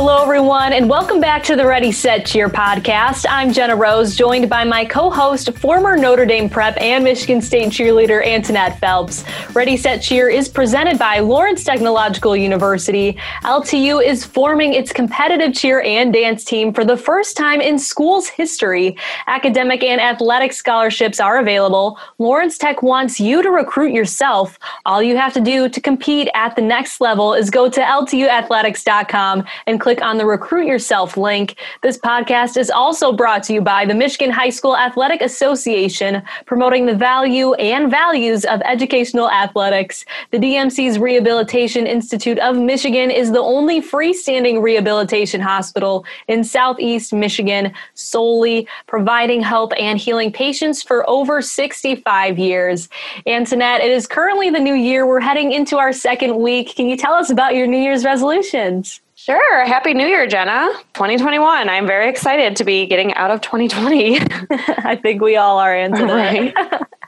Hello, everyone, and welcome back to the Ready Set Cheer podcast. I'm Jenna Rose, joined by my co host, former Notre Dame prep and Michigan State cheerleader Antoinette Phelps. Ready Set Cheer is presented by Lawrence Technological University. LTU is forming its competitive cheer and dance team for the first time in school's history. Academic and athletic scholarships are available. Lawrence Tech wants you to recruit yourself. All you have to do to compete at the next level is go to LTUathletics.com and click on the Recruit Yourself link. This podcast is also brought to you by the Michigan High School Athletic Association, promoting the value and values of educational athletics. The DMC's Rehabilitation Institute of Michigan is the only freestanding rehabilitation hospital in Southeast Michigan, solely providing help and healing patients for over 65 years. Antoinette, it is currently the new year. We're heading into our second week. Can you tell us about your New Year's resolutions? Sure. Happy New Year, Jenna. 2021. I'm very excited to be getting out of 2020. I think we all are into right.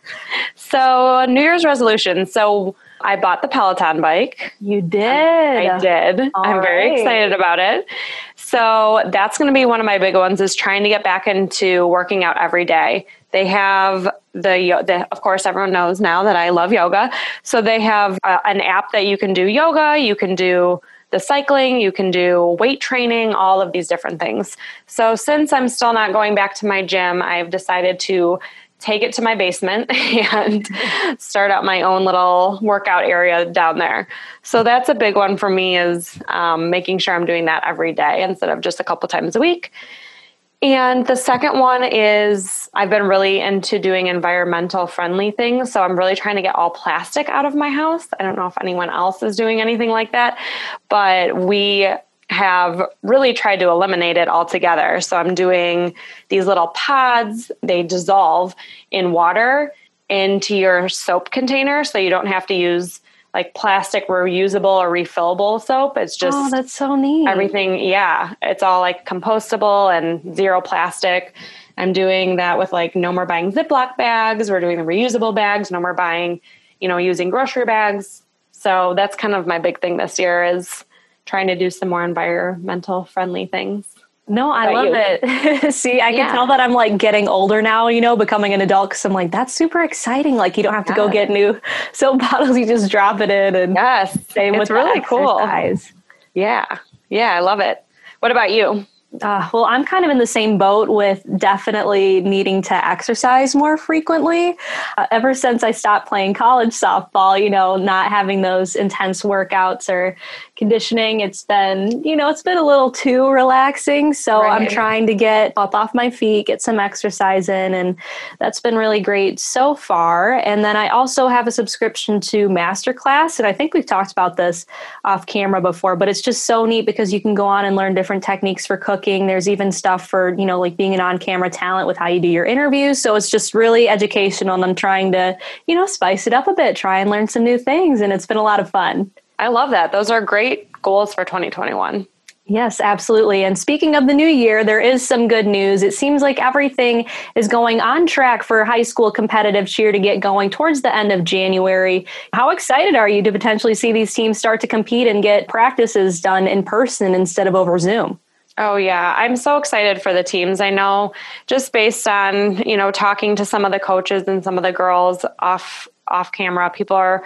so, New Year's resolution. So, I bought the Peloton bike. You did. I did. All I'm very right. excited about it. So, that's going to be one of my big ones is trying to get back into working out every day. They have the, the, of course everyone knows now that I love yoga. So they have uh, an app that you can do yoga, you can do the cycling, you can do weight training, all of these different things. So, since I'm still not going back to my gym, I've decided to take it to my basement and start out my own little workout area down there. So that's a big one for me is um, making sure I'm doing that every day instead of just a couple times a week. And the second one is I've been really into doing environmental friendly things. So I'm really trying to get all plastic out of my house. I don't know if anyone else is doing anything like that, but we have really tried to eliminate it altogether. So I'm doing these little pods, they dissolve in water into your soap container so you don't have to use like plastic reusable or refillable soap. It's oh, just Oh, that's so neat. Everything, yeah. It's all like compostable and zero plastic. I'm doing that with like no more buying Ziploc bags. We're doing the reusable bags, no more buying, you know, using grocery bags. So that's kind of my big thing this year is trying to do some more environmental friendly things. No, I love you? it. See, I yeah. can tell that I'm like getting older now, you know, becoming an adult because I'm like, that's super exciting. Like, you don't have to go get new soap bottles, you just drop it in. And yes, same it's with really cool. Yeah. Yeah, I love it. What about you? Uh, well, I'm kind of in the same boat with definitely needing to exercise more frequently. Uh, ever since I stopped playing college softball, you know, not having those intense workouts or conditioning, it's been, you know, it's been a little too relaxing. So right. I'm trying to get up off my feet, get some exercise in, and that's been really great so far. And then I also have a subscription to Masterclass, and I think we've talked about this off camera before, but it's just so neat because you can go on and learn different techniques for cooking cooking. There's even stuff for, you know, like being an on camera talent with how you do your interviews. So it's just really educational and I'm trying to, you know, spice it up a bit, try and learn some new things. And it's been a lot of fun. I love that. Those are great goals for 2021. Yes, absolutely. And speaking of the new year, there is some good news. It seems like everything is going on track for high school competitive cheer to get going towards the end of January. How excited are you to potentially see these teams start to compete and get practices done in person instead of over Zoom? Oh yeah, I'm so excited for the teams. I know just based on, you know, talking to some of the coaches and some of the girls off off camera, people are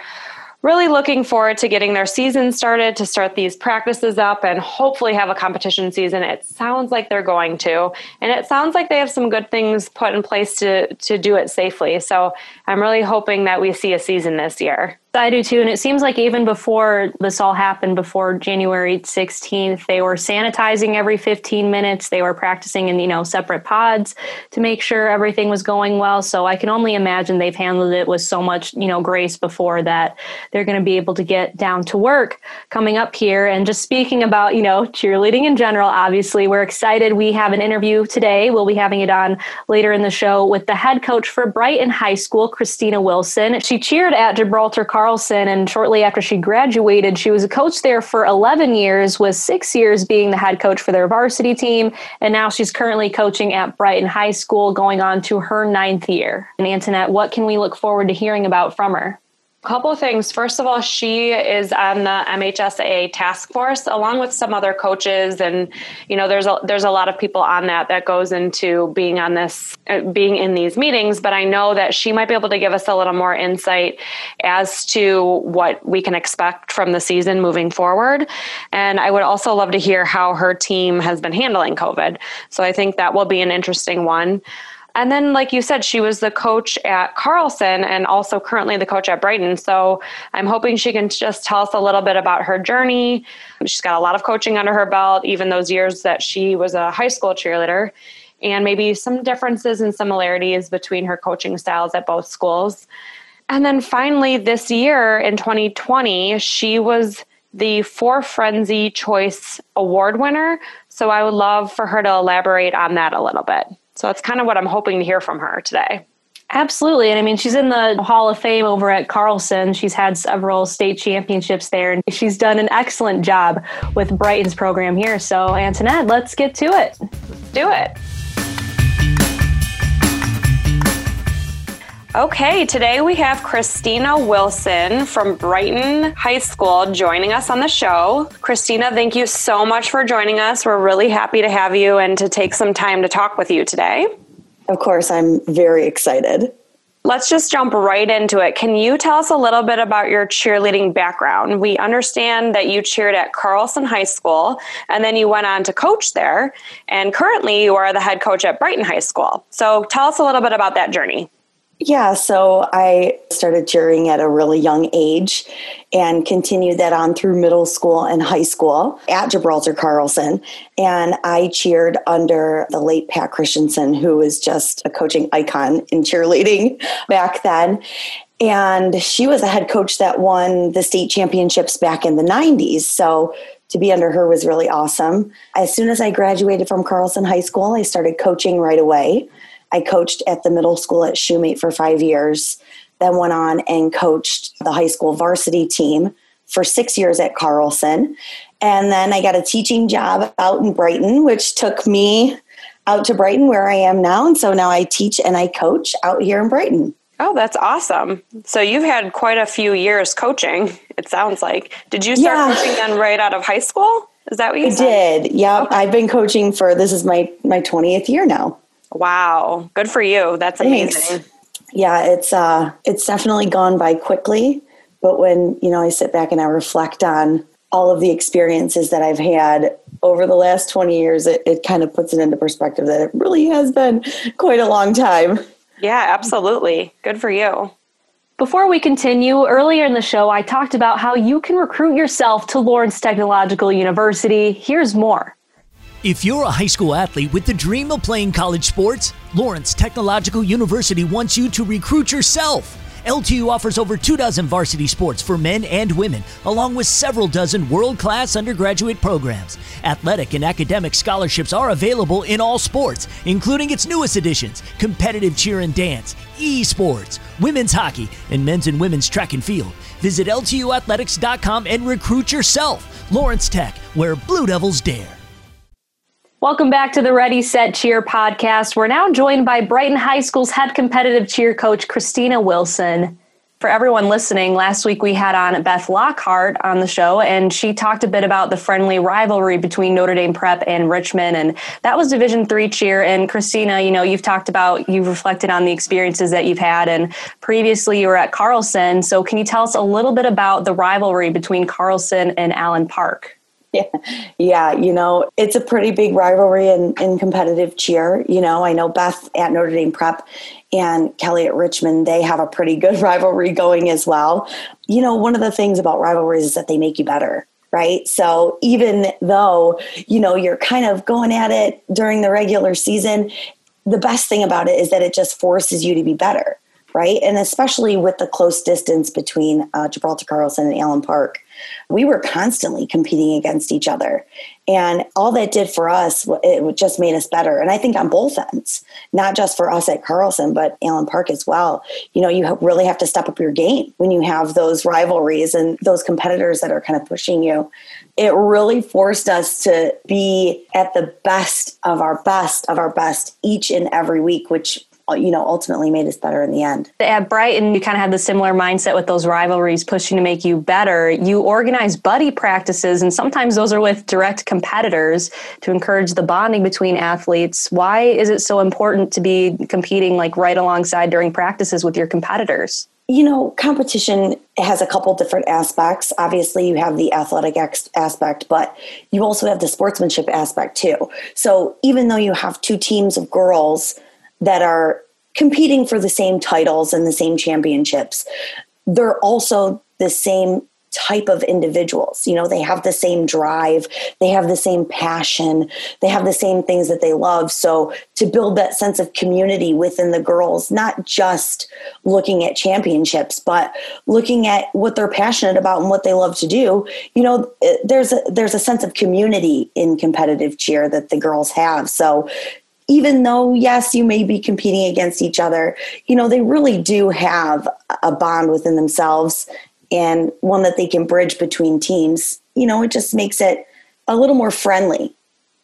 really looking forward to getting their season started to start these practices up and hopefully have a competition season. It sounds like they're going to, and it sounds like they have some good things put in place to to do it safely. So I'm really hoping that we see a season this year. I do too. And it seems like even before this all happened, before January 16th, they were sanitizing every 15 minutes. They were practicing in, you know, separate pods to make sure everything was going well. So I can only imagine they've handled it with so much, you know, grace before that they're going to be able to get down to work coming up here. And just speaking about, you know, cheerleading in general, obviously, we're excited. We have an interview today. We'll be having it on later in the show with the head coach for Brighton High School, Christina Wilson. She cheered at Gibraltar Car Carlson. And shortly after she graduated, she was a coach there for 11 years, with six years being the head coach for their varsity team. And now she's currently coaching at Brighton High School, going on to her ninth year. And Antoinette, what can we look forward to hearing about from her? Couple of things. First of all, she is on the mhsa task force along with some other coaches, and you know, there's a there's a lot of people on that that goes into being on this, uh, being in these meetings. But I know that she might be able to give us a little more insight as to what we can expect from the season moving forward. And I would also love to hear how her team has been handling COVID. So I think that will be an interesting one. And then, like you said, she was the coach at Carlson and also currently the coach at Brighton. So I'm hoping she can just tell us a little bit about her journey. She's got a lot of coaching under her belt, even those years that she was a high school cheerleader, and maybe some differences and similarities between her coaching styles at both schools. And then finally, this year in 2020, she was the For Frenzy Choice Award winner. So I would love for her to elaborate on that a little bit. So that's kind of what I'm hoping to hear from her today. Absolutely. And I mean, she's in the Hall of Fame over at Carlson. She's had several state championships there, and she's done an excellent job with Brighton's program here. So, Antoinette, let's get to it. Let's do it. Okay, today we have Christina Wilson from Brighton High School joining us on the show. Christina, thank you so much for joining us. We're really happy to have you and to take some time to talk with you today. Of course, I'm very excited. Let's just jump right into it. Can you tell us a little bit about your cheerleading background? We understand that you cheered at Carlson High School and then you went on to coach there. And currently, you are the head coach at Brighton High School. So tell us a little bit about that journey. Yeah, so I started cheering at a really young age and continued that on through middle school and high school at Gibraltar Carlson. And I cheered under the late Pat Christensen, who was just a coaching icon in cheerleading back then. And she was a head coach that won the state championships back in the 90s. So to be under her was really awesome. As soon as I graduated from Carlson High School, I started coaching right away. I coached at the middle school at Shumate for five years, then went on and coached the high school varsity team for six years at Carlson. And then I got a teaching job out in Brighton, which took me out to Brighton where I am now. And so now I teach and I coach out here in Brighton. Oh, that's awesome. So you've had quite a few years coaching, it sounds like. Did you start yeah. coaching then right out of high school? Is that what you I said? did. Yeah. Okay. I've been coaching for this is my my 20th year now. Wow. Good for you. That's amazing. Thanks. Yeah, it's uh it's definitely gone by quickly, but when, you know, I sit back and I reflect on all of the experiences that I've had over the last 20 years, it, it kind of puts it into perspective that it really has been quite a long time. Yeah, absolutely. Good for you. Before we continue, earlier in the show, I talked about how you can recruit yourself to Lawrence Technological University. Here's more. If you're a high school athlete with the dream of playing college sports, Lawrence Technological University wants you to recruit yourself. LTU offers over two dozen varsity sports for men and women, along with several dozen world class undergraduate programs. Athletic and academic scholarships are available in all sports, including its newest additions competitive cheer and dance, esports, women's hockey, and men's and women's track and field. Visit LTUathletics.com and recruit yourself. Lawrence Tech, where Blue Devils dare. Welcome back to the Ready Set Cheer podcast. We're now joined by Brighton High School's head competitive cheer coach, Christina Wilson. For everyone listening, last week we had on Beth Lockhart on the show, and she talked a bit about the friendly rivalry between Notre Dame Prep and Richmond, and that was Division three cheer. And Christina, you know, you've talked about you've reflected on the experiences that you've had, and previously you were at Carlson. So, can you tell us a little bit about the rivalry between Carlson and Allen Park? Yeah, yeah, you know, it's a pretty big rivalry in, in competitive cheer. You know, I know Beth at Notre Dame Prep and Kelly at Richmond, they have a pretty good rivalry going as well. You know, one of the things about rivalries is that they make you better right? So even though, you know, you're kind of going at it during the regular season, the best thing about it is that it just forces you to be better, right? And especially with the close distance between uh, Gibraltar Carlson and Allen Park we were constantly competing against each other. And all that did for us, it just made us better. And I think on both ends, not just for us at Carlson, but Allen Park as well. You know, you really have to step up your game when you have those rivalries and those competitors that are kind of pushing you. It really forced us to be at the best of our best of our best each and every week, which Uh, you know, ultimately made us better in the end. At Brighton, you kind of had the similar mindset with those rivalries pushing to make you better. You organize buddy practices, and sometimes those are with direct competitors to encourage the bonding between athletes. Why is it so important to be competing like right alongside during practices with your competitors? You know, competition has a couple different aspects. Obviously, you have the athletic ex- aspect, but you also have the sportsmanship aspect too. So, even though you have two teams of girls that are competing for the same titles and the same championships, they're also the same type of individuals. You know, they have the same drive, they have the same passion, they have the same things that they love. So to build that sense of community within the girls, not just looking at championships, but looking at what they're passionate about and what they love to do, you know, there's a there's a sense of community in competitive cheer that the girls have. So even though yes you may be competing against each other you know they really do have a bond within themselves and one that they can bridge between teams, you know, it just makes it a little more friendly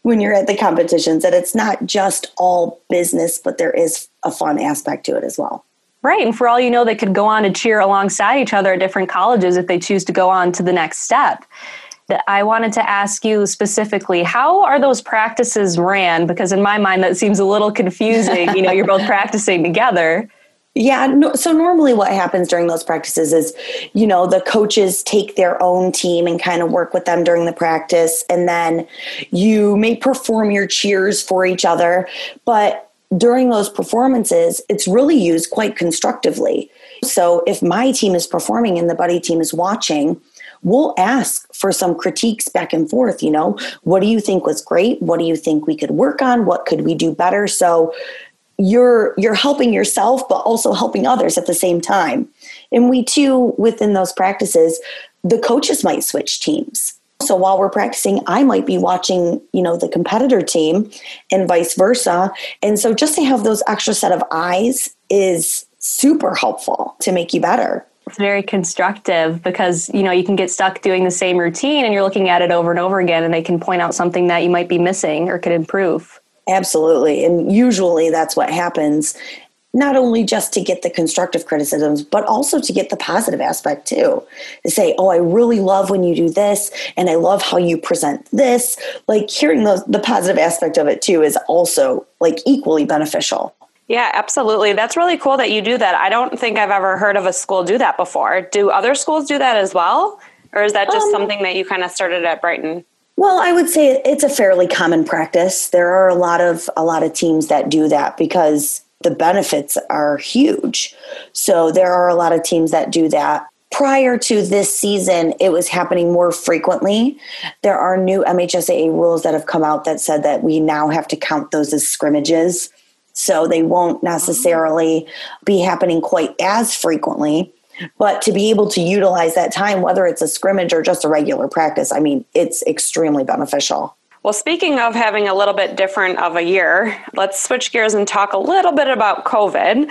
when you're at the competitions that it's not just all business, but there is a fun aspect to it as well. Right. And for all you know, they could go on to cheer alongside each other at different colleges if they choose to go on to the next step. I wanted to ask you specifically, how are those practices ran? Because in my mind, that seems a little confusing. you know, you're both practicing together. Yeah. No, so normally what happens during those practices is, you know, the coaches take their own team and kind of work with them during the practice. And then you may perform your cheers for each other. But during those performances, it's really used quite constructively. So if my team is performing and the buddy team is watching, we'll ask for some critiques back and forth. You know, what do you think was great? What do you think we could work on? What could we do better? So you're you're helping yourself but also helping others at the same time and we too within those practices the coaches might switch teams so while we're practicing i might be watching you know the competitor team and vice versa and so just to have those extra set of eyes is super helpful to make you better it's very constructive because you know you can get stuck doing the same routine and you're looking at it over and over again and they can point out something that you might be missing or could improve Absolutely. And usually that's what happens, not only just to get the constructive criticisms, but also to get the positive aspect too. To say, oh, I really love when you do this, and I love how you present this. Like hearing the, the positive aspect of it too is also like equally beneficial. Yeah, absolutely. That's really cool that you do that. I don't think I've ever heard of a school do that before. Do other schools do that as well? Or is that just um, something that you kind of started at Brighton? Well, I would say it's a fairly common practice. There are a lot of a lot of teams that do that because the benefits are huge. So there are a lot of teams that do that. Prior to this season, it was happening more frequently. There are new MHSAA rules that have come out that said that we now have to count those as scrimmages. So they won't necessarily be happening quite as frequently. But to be able to utilize that time, whether it's a scrimmage or just a regular practice, I mean, it's extremely beneficial. Well, speaking of having a little bit different of a year, let's switch gears and talk a little bit about COVID.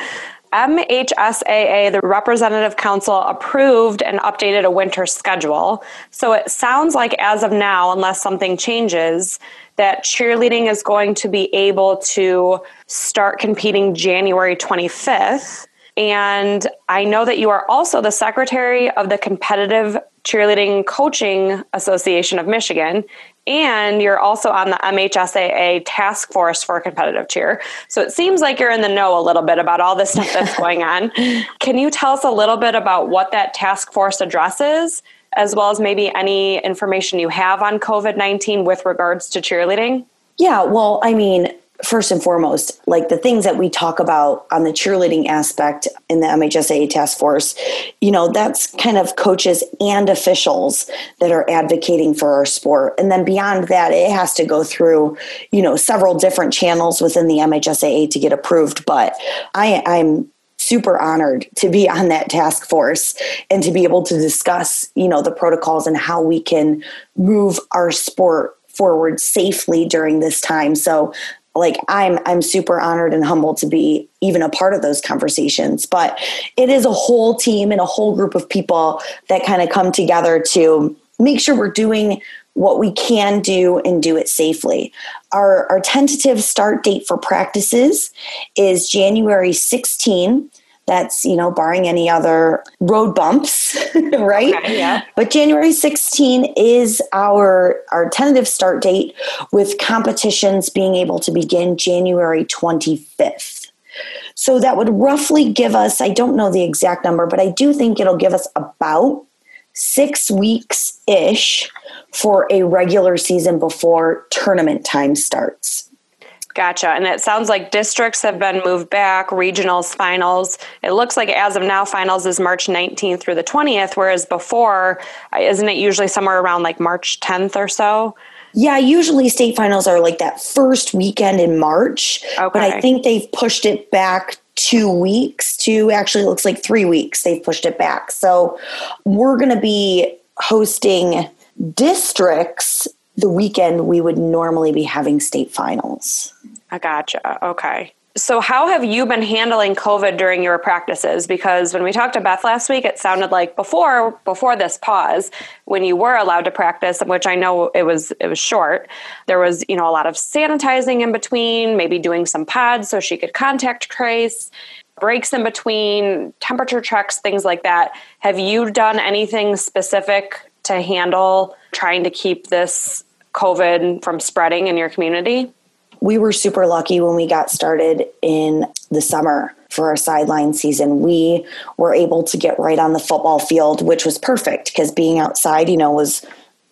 MHSAA, the Representative Council, approved and updated a winter schedule. So it sounds like, as of now, unless something changes, that cheerleading is going to be able to start competing January 25th. And I know that you are also the secretary of the Competitive Cheerleading Coaching Association of Michigan, and you're also on the MHSAA task force for competitive cheer. So it seems like you're in the know a little bit about all this stuff that's going on. Can you tell us a little bit about what that task force addresses, as well as maybe any information you have on COVID 19 with regards to cheerleading? Yeah, well, I mean, first and foremost, like the things that we talk about on the cheerleading aspect in the MHSAA task force, you know, that's kind of coaches and officials that are advocating for our sport. And then beyond that, it has to go through, you know, several different channels within the MHSAA to get approved. But I, I'm super honored to be on that task force and to be able to discuss, you know, the protocols and how we can move our sport forward safely during this time. So like i'm i'm super honored and humbled to be even a part of those conversations but it is a whole team and a whole group of people that kind of come together to make sure we're doing what we can do and do it safely. Our, our tentative start date for practices is January 16. That's, you know, barring any other road bumps, right? Okay, yeah. But January 16 is our our tentative start date with competitions being able to begin January 25th. So that would roughly give us, I don't know the exact number, but I do think it'll give us about six weeks ish for a regular season before tournament time starts. Gotcha. And it sounds like districts have been moved back, regionals, finals. It looks like as of now, finals is March 19th through the 20th, whereas before, uh, isn't it usually somewhere around like March 10th or so? Yeah, usually state finals are like that first weekend in March. Okay. But I think they've pushed it back two weeks to actually looks like three weeks. They've pushed it back. So we're going to be hosting districts the weekend we would normally be having state finals. I gotcha. Okay. So, how have you been handling COVID during your practices? Because when we talked to Beth last week, it sounded like before before this pause, when you were allowed to practice, which I know it was it was short, there was you know a lot of sanitizing in between, maybe doing some pods so she could contact trace, breaks in between, temperature checks, things like that. Have you done anything specific to handle trying to keep this COVID from spreading in your community? We were super lucky when we got started in the summer for our sideline season. We were able to get right on the football field, which was perfect because being outside, you know, was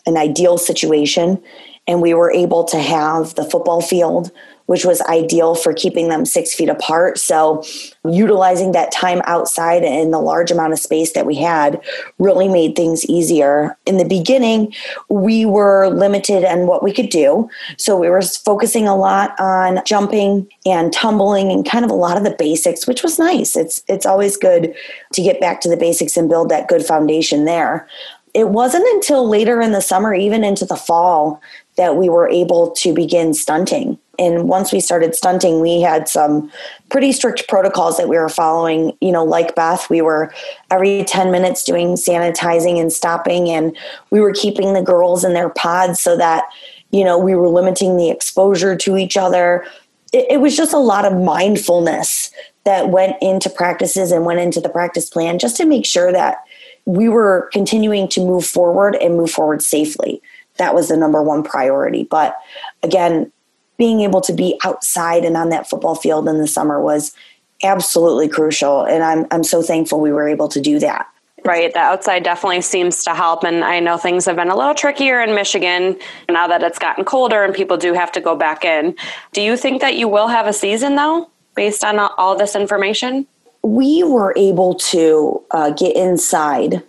an ideal situation. And we were able to have the football field which was ideal for keeping them six feet apart. So, utilizing that time outside and the large amount of space that we had really made things easier. In the beginning, we were limited on what we could do. So, we were focusing a lot on jumping and tumbling and kind of a lot of the basics, which was nice. It's, it's always good to get back to the basics and build that good foundation there it wasn't until later in the summer, even into the fall, that we were able to begin stunting and once we started stunting we had some pretty strict protocols that we were following. You know like beth we were every 10 minutes doing sanitizing and stopping and we were keeping the girls in their pods so that you know we were limiting the exposure to each other. It, it was just a lot of mindfulness that went into practices and went into the practice plan just to make sure that we were continuing to move forward and move forward safely. That was the number one priority. But again being able to be outside and on that football field in the summer was absolutely crucial. And I'm, I'm so thankful we were able to do that. Right. The outside definitely seems to help. And I know things have been a little trickier in Michigan now that it's gotten colder and people do have to go back in. Do you think that you will have a season though, based on all this information? We were able to uh, get inside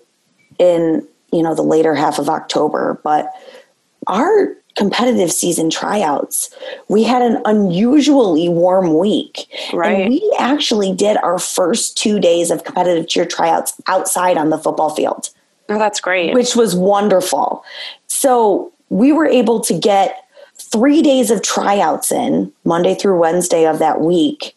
in, you know, the later half of October, but our competitive season tryouts, we had an unusually warm week. Right. And we actually did our first two days of competitive cheer tryouts outside on the football field. Oh, that's great. Which was wonderful. So we were able to get three days of tryouts in Monday through Wednesday of that week.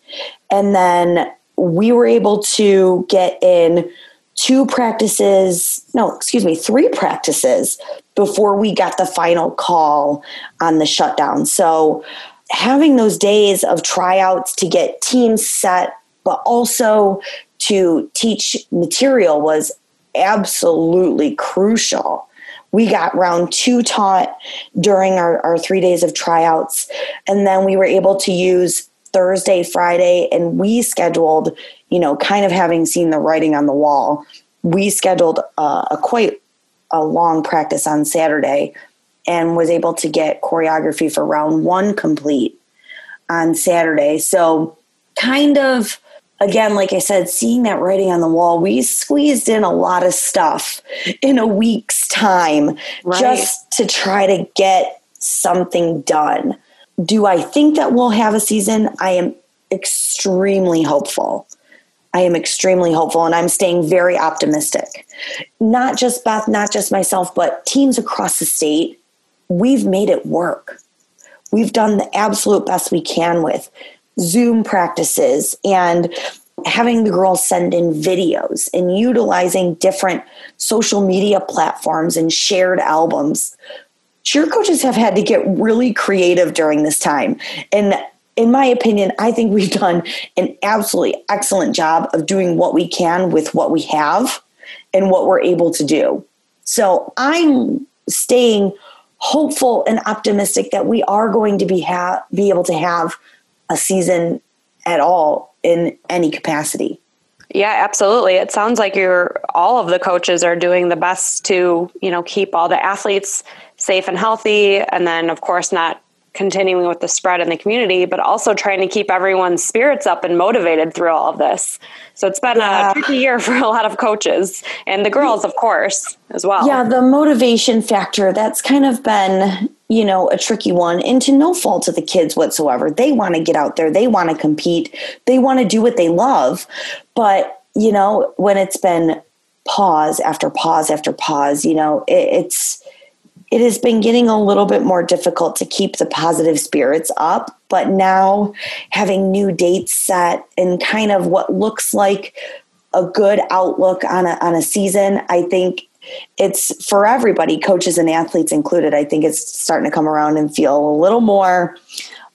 And then we were able to get in two practices, no, excuse me, three practices before we got the final call on the shutdown. So having those days of tryouts to get teams set, but also to teach material was absolutely crucial. We got round two taught during our, our three days of tryouts, and then we were able to use Thursday, Friday, and we scheduled, you know, kind of having seen the writing on the wall, we scheduled uh, a quite a long practice on Saturday and was able to get choreography for round one complete on Saturday. So, kind of, again, like I said, seeing that writing on the wall, we squeezed in a lot of stuff in a week's time right. just to try to get something done. Do I think that we'll have a season? I am extremely hopeful. I am extremely hopeful and I'm staying very optimistic. Not just Beth, not just myself, but teams across the state. We've made it work. We've done the absolute best we can with Zoom practices and having the girls send in videos and utilizing different social media platforms and shared albums. Cheer coaches have had to get really creative during this time. And in my opinion, I think we've done an absolutely excellent job of doing what we can with what we have and what we're able to do. So I'm staying hopeful and optimistic that we are going to be ha- be able to have a season at all in any capacity. Yeah, absolutely. It sounds like you're all of the coaches are doing the best to, you know, keep all the athletes safe and healthy and then of course not continuing with the spread in the community, but also trying to keep everyone's spirits up and motivated through all of this. So it's been yeah. a tricky year for a lot of coaches and the girls, of course, as well. Yeah, the motivation factor, that's kind of been, you know, a tricky one. And to no fault of the kids whatsoever. They want to get out there, they want to compete, they want to do what they love. But, you know, when it's been pause after pause after pause, you know, it, it's, it has been getting a little bit more difficult to keep the positive spirits up. But now having new dates set and kind of what looks like a good outlook on a, on a season, I think it's for everybody, coaches and athletes included. I think it's starting to come around and feel a little more,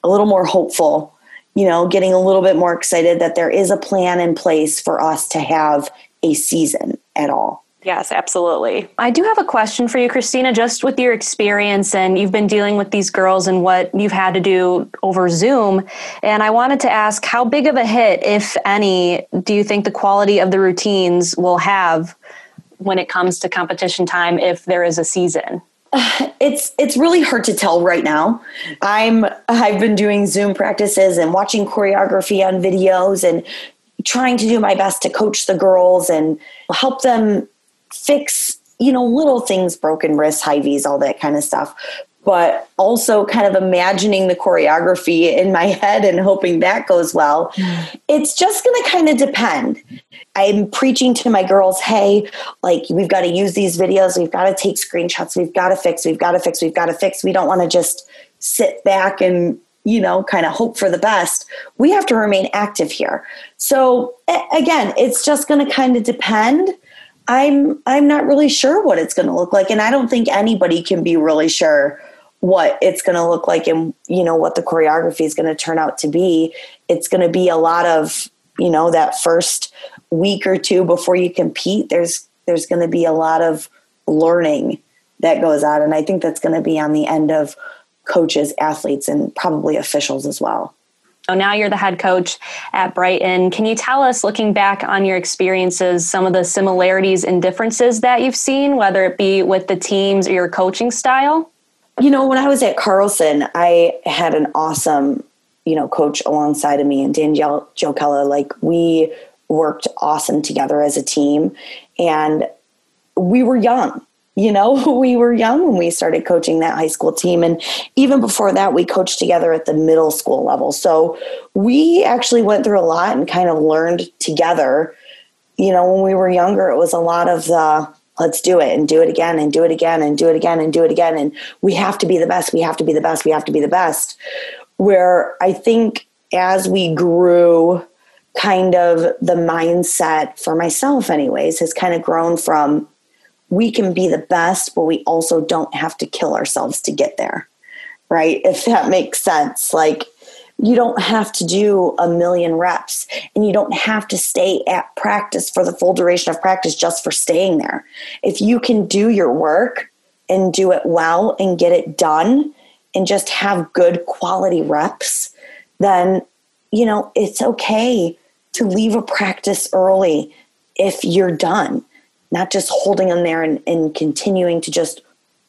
a little more hopeful. You know, getting a little bit more excited that there is a plan in place for us to have a season at all. Yes, absolutely. I do have a question for you, Christina, just with your experience and you've been dealing with these girls and what you've had to do over Zoom. And I wanted to ask how big of a hit, if any, do you think the quality of the routines will have when it comes to competition time if there is a season? It's it's really hard to tell right now. I'm I've been doing Zoom practices and watching choreography on videos and trying to do my best to coach the girls and help them fix, you know, little things, broken wrists, high V's, all that kind of stuff. But also kind of imagining the choreography in my head and hoping that goes well. Mm. It's just going to kind of depend. I'm preaching to my girls, hey, like we've got to use these videos, we've got to take screenshots, we've got to fix, we've got to fix, we've got to fix. We don't want to just sit back and you know, kind of hope for the best. We have to remain active here. So again, it's just going to kind of depend. I'm I'm not really sure what it's going to look like and I don't think anybody can be really sure what it's going to look like and you know what the choreography is going to turn out to be. It's going to be a lot of, you know, that first week or two before you compete there's there's going to be a lot of learning that goes on and I think that's going to be on the end of coaches, athletes and probably officials as well. So now you're the head coach at Brighton. Can you tell us, looking back on your experiences, some of the similarities and differences that you've seen, whether it be with the teams or your coaching style? You know, when I was at Carlson, I had an awesome, you know, coach alongside of me and Danielle Jokella. Like we worked awesome together as a team and we were young you know we were young when we started coaching that high school team. And even before that we coached together at the middle school level. So we actually went through a lot and kind of learned together. You know when we were younger it was a lot of the let's do it and do it again and do it again and do it again and do it again. And we have to be the best. We have to be the best. We have to be the best. Where i think as we grew kind of the mindset for myself anyways has kind of grown from we can be the best, but we also don't have to kill ourselves to get there. Right? If that makes sense. Like, you don't have to do a million reps and you don't have to stay at practice for the full duration of practice just for staying there. If you can do your work and do it well and get it done and just have good quality reps, then, you know, it's okay to leave a practice early if you're done not just holding them there and, and continuing to just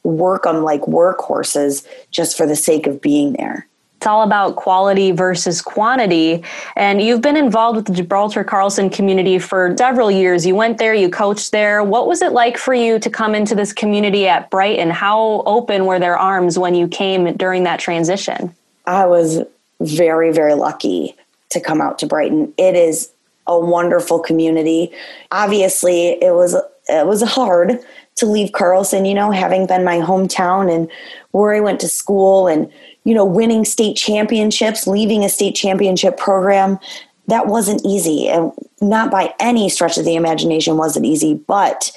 work on like workhorses just for the sake of being there. It's all about quality versus quantity. And you've been involved with the Gibraltar Carlson community for several years. You went there, you coached there. What was it like for you to come into this community at Brighton? How open were their arms when you came during that transition? I was very, very lucky to come out to Brighton. It is a wonderful community. Obviously, it was it was hard to leave Carlson, you know, having been my hometown and where I went to school and you know, winning state championships, leaving a state championship program, that wasn't easy and not by any stretch of the imagination was it easy, but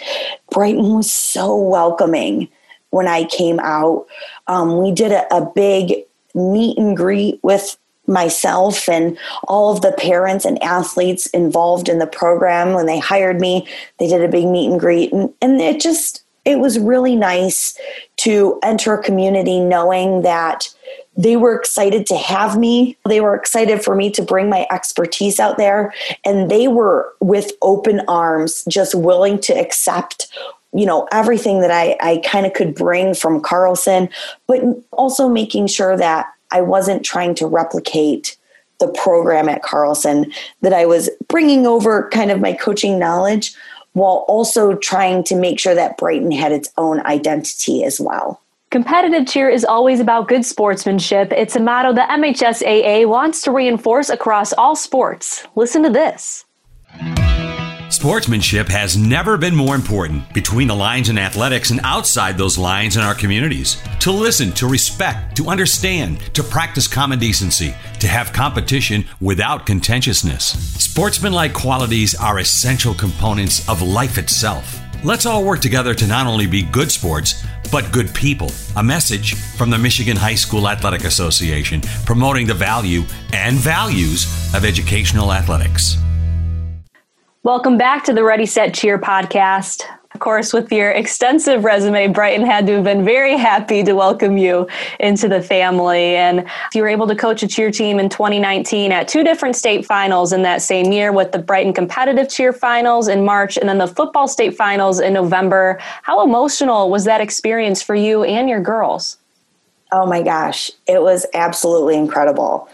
Brighton was so welcoming when I came out. Um, we did a, a big meet and greet with myself and all of the parents and athletes involved in the program when they hired me they did a big meet and greet and, and it just it was really nice to enter a community knowing that they were excited to have me. They were excited for me to bring my expertise out there. And they were with open arms, just willing to accept you know everything that i, I kind of could bring from carlson but also making sure that i wasn't trying to replicate the program at carlson that i was bringing over kind of my coaching knowledge while also trying to make sure that brighton had its own identity as well Competitive cheer is always about good sportsmanship. It's a motto the MHSAA wants to reinforce across all sports. Listen to this. Sportsmanship has never been more important between the lines in athletics and outside those lines in our communities. To listen, to respect, to understand, to practice common decency, to have competition without contentiousness. Sportsmanlike qualities are essential components of life itself. Let's all work together to not only be good sports, but good people. A message from the Michigan High School Athletic Association promoting the value and values of educational athletics. Welcome back to the Ready Set Cheer podcast. Of course, with your extensive resume, Brighton had to have been very happy to welcome you into the family. And you were able to coach a cheer team in 2019 at two different state finals in that same year with the Brighton competitive cheer finals in March and then the football state finals in November. How emotional was that experience for you and your girls? Oh my gosh, it was absolutely incredible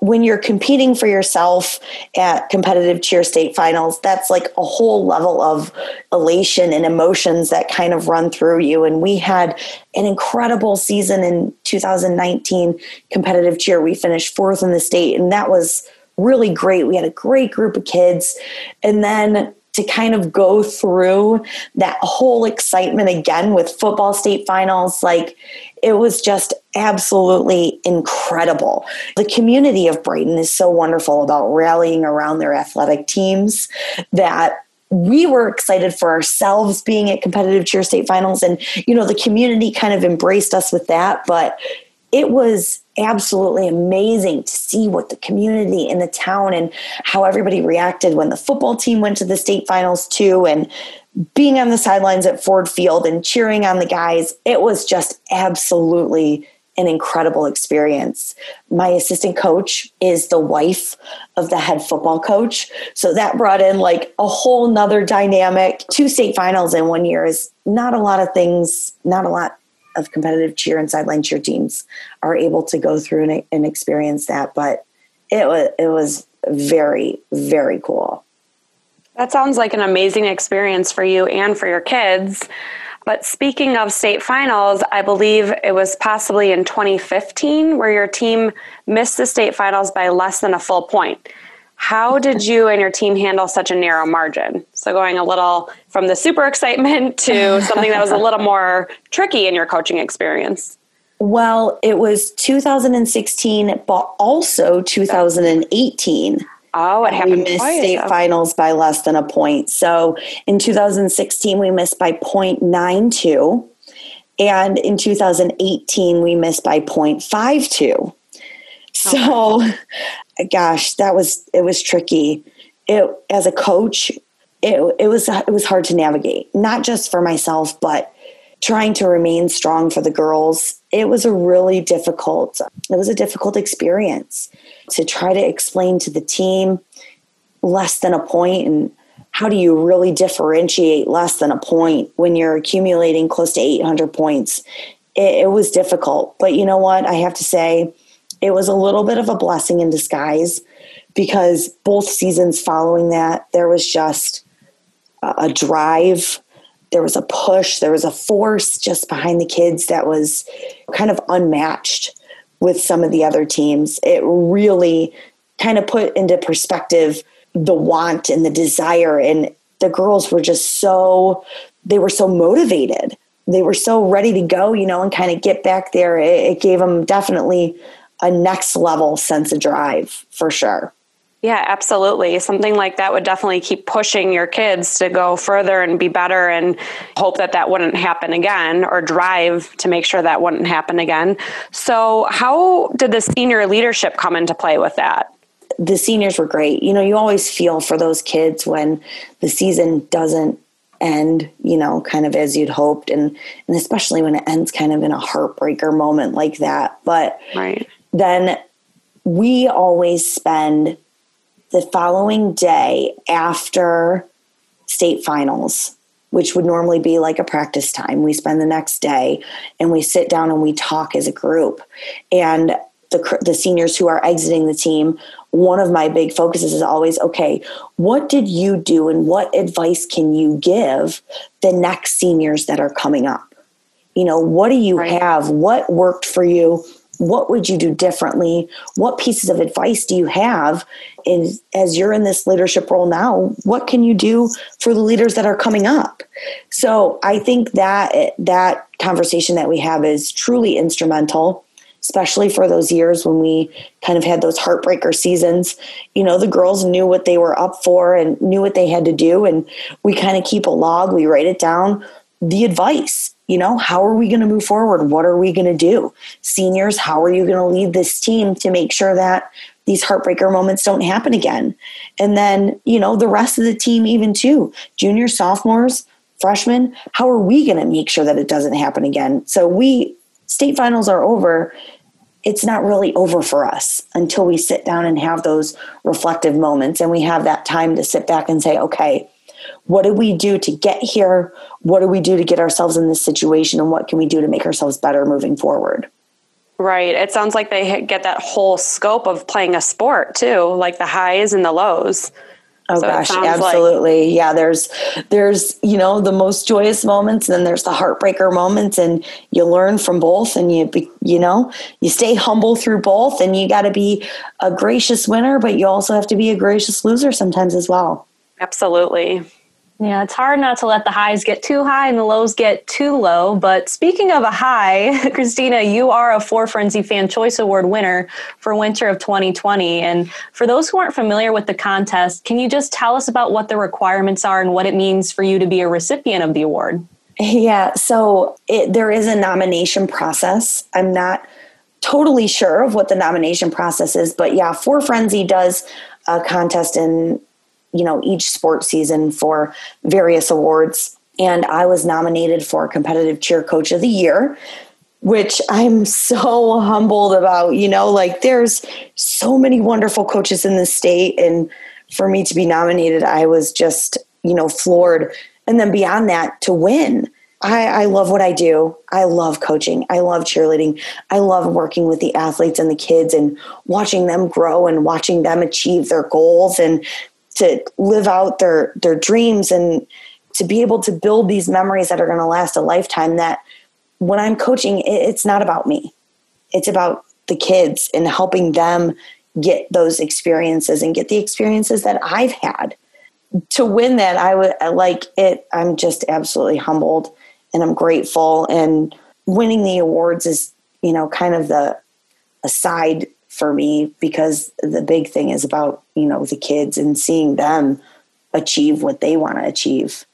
when you're competing for yourself at competitive cheer state finals, that's like a whole level of elation and emotions that kind of run through you. And we had an incredible season in 2019 competitive cheer. We finished fourth in the state, and that was really great. We had a great group of kids. And then to kind of go through that whole excitement again with football state finals, like it was just absolutely incredible. The community of Brighton is so wonderful about rallying around their athletic teams that we were excited for ourselves being at competitive cheer state finals and you know the community kind of embraced us with that but it was absolutely amazing to see what the community in the town and how everybody reacted when the football team went to the state finals too and being on the sidelines at Ford Field and cheering on the guys, it was just absolutely an incredible experience. My assistant coach is the wife of the head football coach. So that brought in like a whole nother dynamic. Two state finals in one year is not a lot of things, not a lot of competitive cheer and sideline cheer teams are able to go through and, and experience that. But it was, it was very, very cool. That sounds like an amazing experience for you and for your kids. But speaking of state finals, I believe it was possibly in 2015 where your team missed the state finals by less than a full point. How did you and your team handle such a narrow margin? So, going a little from the super excitement to something that was a little more tricky in your coaching experience. Well, it was 2016, but also 2018. Oh, it happened. We missed twice. state finals by less than a point. So in 2016, we missed by 0.92. And in 2018, we missed by 0.52. So, gosh, that was, it was tricky. It, as a coach, it, it was, it was hard to navigate, not just for myself, but trying to remain strong for the girls. It was a really difficult, it was a difficult experience to try to explain to the team less than a point and how do you really differentiate less than a point when you're accumulating close to 800 points it, it, was difficult but you know what i have to say it was a little bit of a blessing in disguise because both seasons following that there was just a, drive there was a push there was a force just behind the kids that was kind of unmatched with some of the other teams. It really kind of put into perspective the want and the desire. And the girls were just so, they were so motivated. They were so ready to go, you know, and kind of get back there. It, it gave them definitely a next level sense of drive for sure. Yeah, absolutely. Something like that would definitely keep pushing your kids to go further and be better and hope that that wouldn't happen again or drive to make sure that wouldn't happen again. So, how did the senior leadership come into play with that? The seniors were great. You know, you always feel for those kids when the season doesn't end, you know, kind of as you'd hoped and and especially when it ends kind of in a heartbreaker moment like that. But right. Then we always spend the following day after state finals, which would normally be like a practice time, we spend the next day and we sit down and we talk as a group. And the, the seniors who are exiting the team, one of my big focuses is always okay, what did you do and what advice can you give the next seniors that are coming up? You know, what do you right. have? What worked for you? What would you do differently? What pieces of advice do you have in, as you're in this leadership role now? What can you do for the leaders that are coming up? So I think that that conversation that we have is truly instrumental especially for those years when we kind of had those heartbreaker seasons. You know, the girls knew what they were up for and knew what they had to do. And we kind of keep a log, we write it down, the advice you know how are we going to move forward? What are we going to do? Seniors how are you going to lead this team to make sure that these heartbreaker moments don't happen again? And then you know the rest of the team even too juniors sophomores freshmen how are we going to make sure that it doesn't happen again? So we state finals are over. It's not really over for us until we sit down and have those reflective moments and we have that time to sit back and say okay what do we do to get here? What do we do to get ourselves in this situation? And what can we do to make ourselves better moving forward? Right. It sounds like they get that whole scope of playing a sport too, like the highs and the lows. Oh so gosh, absolutely. Like- yeah, there's there's, you know, the most joyous moments and then there's the heartbreaker moments and you learn from both and you be, you know, you stay humble through both and you got to be a gracious winner, but you also have to be a gracious loser sometimes as well. Absolutely. Yeah, it's hard not to let the highs get too high and the lows get too low. But speaking of a high, Christina, you are a Four Frenzy Fan Choice Award winner for winter of 2020. And for those who aren't familiar with the contest, can you just tell us about what the requirements are and what it means for you to be a recipient of the award? Yeah, so it, there is a nomination process. I'm not totally sure of what the nomination process is, but yeah, Four Frenzy does a contest in you know each sports season for various awards and i was nominated for competitive cheer coach of the year which i'm so humbled about you know like there's so many wonderful coaches in the state and for me to be nominated i was just you know floored and then beyond that to win I, I, love what I do. I love coaching. I love cheerleading. I love working with the athletes and the kids and watching them grow and watching them achieve their goals and to live out their their dreams and to be able to build these memories that are going to last a lifetime that when i'm coaching it's not about me. It's about the kids and helping them get those experiences and get the experiences that i've had. To win that i would like it. I'm just absolutely humbled and i'm grateful and winning the awards is you know kind of the aside for me because the big thing is about you know the kids and seeing them achieve what they want to achieve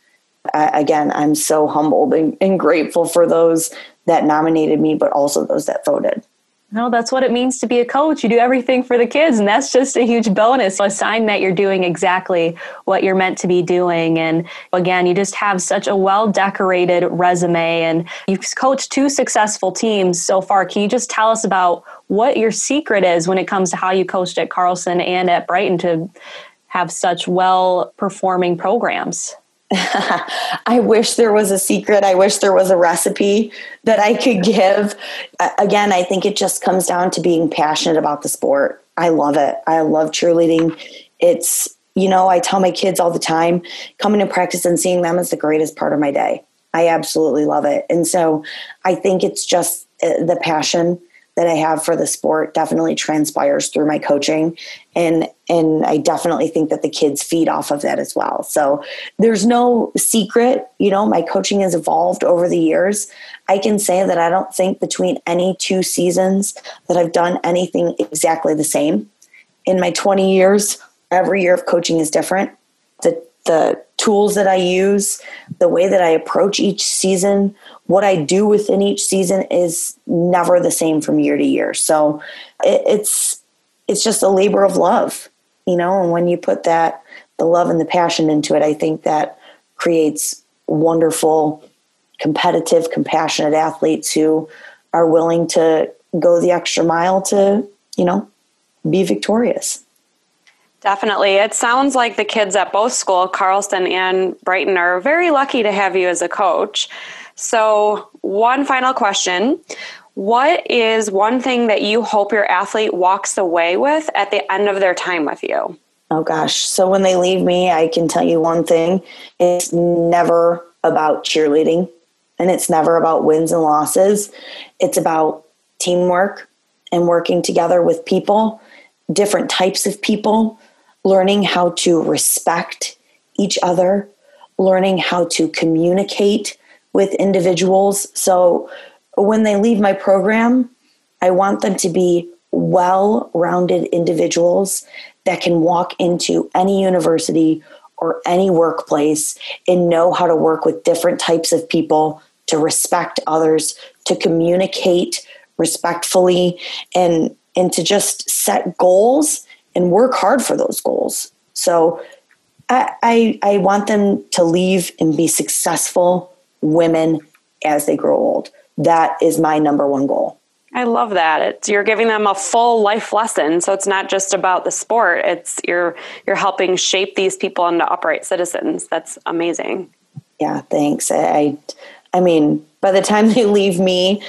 uh, again i'm so humbled and, and grateful for those that nominated me but also those that voted no, that's what it means to be a coach. You do everything for the kids, and that's just a huge bonus. A sign that you're doing exactly what you're meant to be doing. And again, you just have such a well decorated resume, and you've coached two successful teams so far. Can you just tell us about what your secret is when it comes to how you coached at Carlson and at Brighton to have such well performing programs? I wish there was a secret. I wish there was a recipe that I could give. Again, I think it just comes down to being passionate about the sport. I love it. I love cheerleading. It's, you know, I tell my kids all the time coming to practice and seeing them is the greatest part of my day. I absolutely love it. And so I think it's just uh, the passion that I have for the sport definitely transpires through my coaching and and I definitely think that the kids feed off of that as well. So there's no secret, you know, my coaching has evolved over the years. I can say that I don't think between any two seasons that I've done anything exactly the same. In my 20 years every year of coaching is different. The the tools that I use, the way that I approach each season, what I do within each season is never the same from year to year. So it, it's it's just a labor of love, you know. And when you put that the love and the passion into it, I think that creates wonderful, competitive, compassionate athletes who are willing to go the extra mile to, you know, be victorious. Definitely. It sounds like the kids at both school, Carlson and Brighton, are very lucky to have you as a coach. So, one final question. What is one thing that you hope your athlete walks away with at the end of their time with you? Oh gosh. So when they leave me, I can tell you one thing. It's never about cheerleading and it's never about wins and losses. It's about teamwork and working together with people, different types of people, learning how to respect each other, learning how to communicate with individuals. So when they leave my program, I want them to be well rounded individuals that can walk into any university or any workplace and know how to work with different types of people to respect others, to communicate respectfully, and, and to just set goals and work hard for those goals. So I, I, I want them to leave and be successful women as they grow old. That is my number one goal. I love that. It's you're giving them a full life lesson. So it's not just about the sport. It's you're you're helping shape these people into upright citizens. That's amazing. Yeah, thanks. I I mean, by the time they leave me,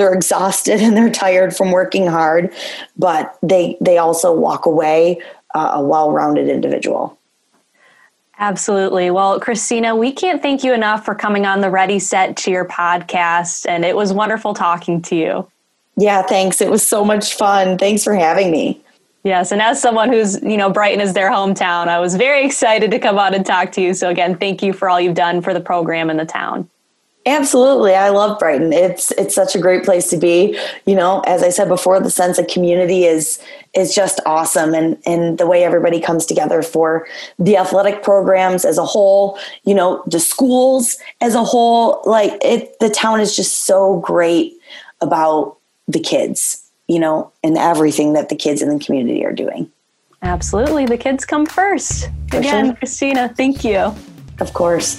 they're exhausted and they're tired from working hard, but they they also walk away uh, a well-rounded individual. Absolutely. Well, Christina, we can't thank you enough for coming on the Ready Set Cheer podcast, and it was wonderful talking to you. Yeah, thanks. It was so much fun. Thanks for having me. Yes, and as someone who's, you know, Brighton is their hometown, I was very excited to come on and talk to you. So again, thank you for all you've done for the program and the town. Absolutely. I love Brighton. It's it's such a great place to be. You know, as I said before, the sense of community is is just awesome and and the way everybody comes together for the athletic programs as a whole, you know, the schools as a whole, like it the town is just so great about the kids, you know, and everything that the kids in the community are doing. Absolutely. The kids come first. For Again, sure. Christina, thank you. Of course.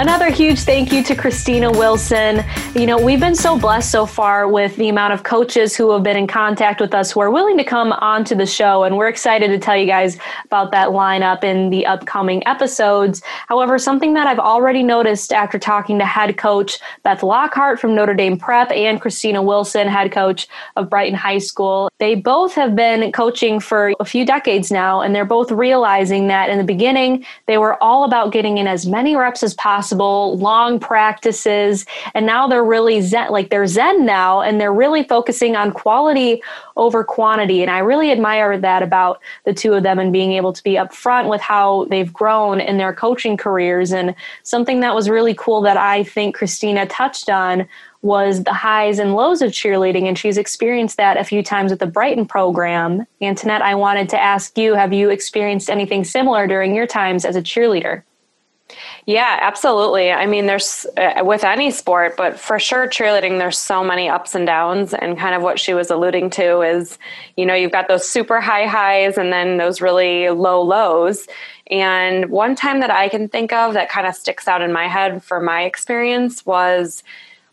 Another huge thank you to Christina Wilson. You know, we've been so blessed so far with the amount of coaches who have been in contact with us who are willing to come onto the show. And we're excited to tell you guys about that lineup in the upcoming episodes. However, something that I've already noticed after talking to head coach Beth Lockhart from Notre Dame Prep and Christina Wilson, head coach of Brighton High School, they both have been coaching for a few decades now. And they're both realizing that in the beginning, they were all about getting in as many reps as possible possible, long practices. And now they're really zen, like they're zen now, and they're really focusing on quality over quantity. And I really admire that about the two of them and being able to be upfront with how they've grown in their coaching careers. And something that was really cool that I think Christina touched on was the highs and lows of cheerleading, and she's experienced that a few times with the Brighton program. Antoinette, I wanted to ask you have you experienced anything similar during your times as a cheerleader? Yeah, absolutely. I mean, there's uh, with any sport, but for sure, cheerleading, there's so many ups and downs. And kind of what she was alluding to is, you know, you've got those super high highs and then those really low lows. And one time that I can think of that kind of sticks out in my head for my experience was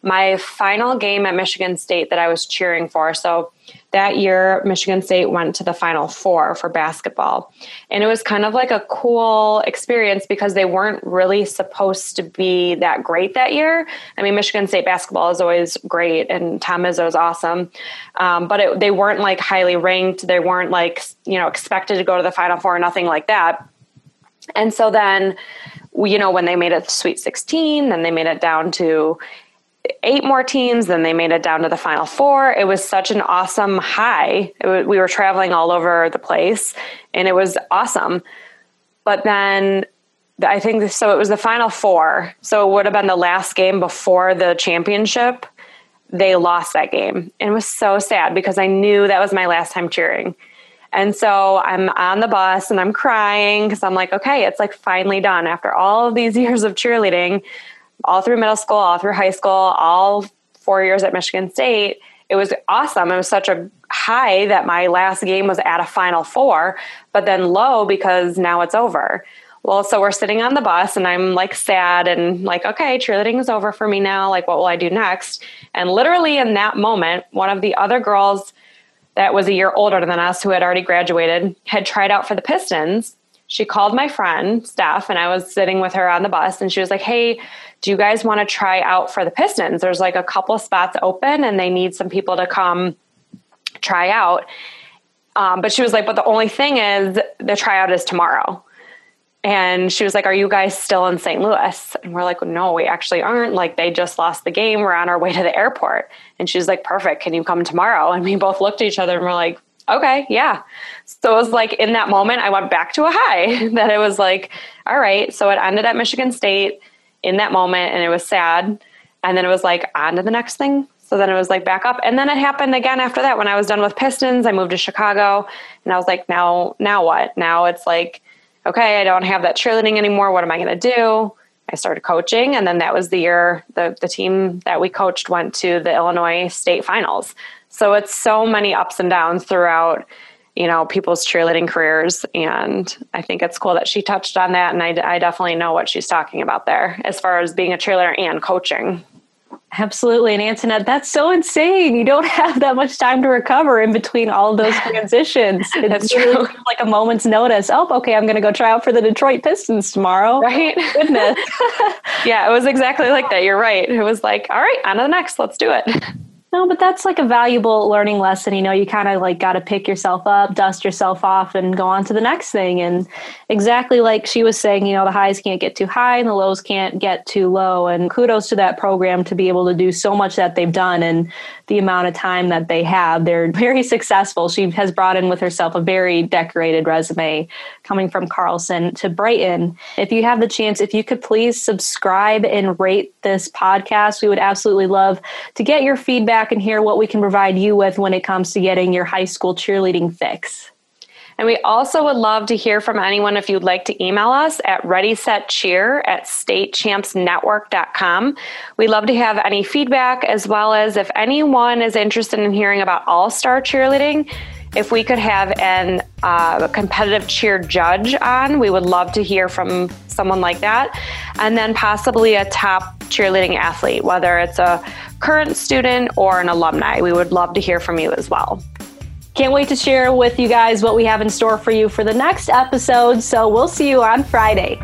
my final game at Michigan State that I was cheering for. So that year, Michigan State went to the Final Four for basketball. And it was kind of like a cool experience because they weren't really supposed to be that great that year. I mean, Michigan State basketball is always great, and Tom Izzo is awesome. Um, but it, they weren't like highly ranked. They weren't like, you know, expected to go to the Final Four, or nothing like that. And so then, you know, when they made it to Sweet 16, then they made it down to eight more teams. Then they made it down to the final four. It was such an awesome high. Was, we were traveling all over the place and it was awesome. But then I think so. It was the final four. So it would have been the last game before the championship. They lost that game. And it was so sad because I knew that was my last time cheering. And so I'm on the bus and I'm crying because I'm like, okay, it's like finally done after all of these years of cheerleading, all through middle school, all through high school, all four years at Michigan State. It was awesome. It was such a high that my last game was at a final four, but then low because now it's over. Well, so we're sitting on the bus and I'm like sad and like, okay, cheerleading is over for me now. Like, what will I do next? And literally in that moment, one of the other girls that was a year older than us who had already graduated had tried out for the Pistons. She called my friend, Steph, and I was sitting with her on the bus and she was like, hey, do you guys want to try out for the Pistons? There's like a couple spots open and they need some people to come try out. Um, but she was like, but the only thing is the tryout is tomorrow. And she was like, Are you guys still in St. Louis? And we're like, No, we actually aren't. Like, they just lost the game. We're on our way to the airport. And she's like, Perfect. Can you come tomorrow? And we both looked at each other and we're like, Okay, yeah. So it was like in that moment, I went back to a high that it was like, All right. So it ended at Michigan State in that moment and it was sad. And then it was like, On to the next thing. So then it was like back up. And then it happened again after that. When I was done with Pistons, I moved to Chicago and I was like, Now, now what? Now it's like, okay, I don't have that cheerleading anymore. What am I going to do? I started coaching, and then that was the year the the team that we coached went to the Illinois state finals. So it's so many ups and downs throughout, you know, people's cheerleading careers, and I think it's cool that she touched on that, and I, I definitely know what she's talking about there as far as being a cheerleader and coaching. Absolutely. And Antoinette, that's so insane. You don't have that much time to recover in between all those transitions. that's true. like a moment's notice. Oh, okay, I'm going to go try out for the Detroit Pistons tomorrow. Right. Goodness. yeah, it was exactly like that. You're right. It was like, all right, on to the next. Let's do it. No, but that's like a valuable learning lesson. You know, you kind of like got to pick yourself up, dust yourself off, and go on to the next thing. And exactly like she was saying, you know, the highs can't get too high and the lows can't get too low. And kudos to that program to be able to do so much that they've done and the amount of time that they have. They're very successful. She has brought in with herself a very decorated resume coming from Carlson to Brighton. If you have the chance, if you could please subscribe and rate this podcast, we would absolutely love to get your feedback and hear what we can provide you with when it comes to getting your high school cheerleading fix. And we also would love to hear from anyone if you'd like to email us at readysetcheer at statechampsnetwork.com. We'd love to have any feedback as well as if anyone is interested in hearing about all star cheerleading. If we could have an uh, competitive cheer judge on, we would love to hear from someone like that. And then possibly a top cheerleading athlete, whether it's a current student or an alumni. We would love to hear from you as well. Can't wait to share with you guys what we have in store for you for the next episode. So we'll see you on Friday.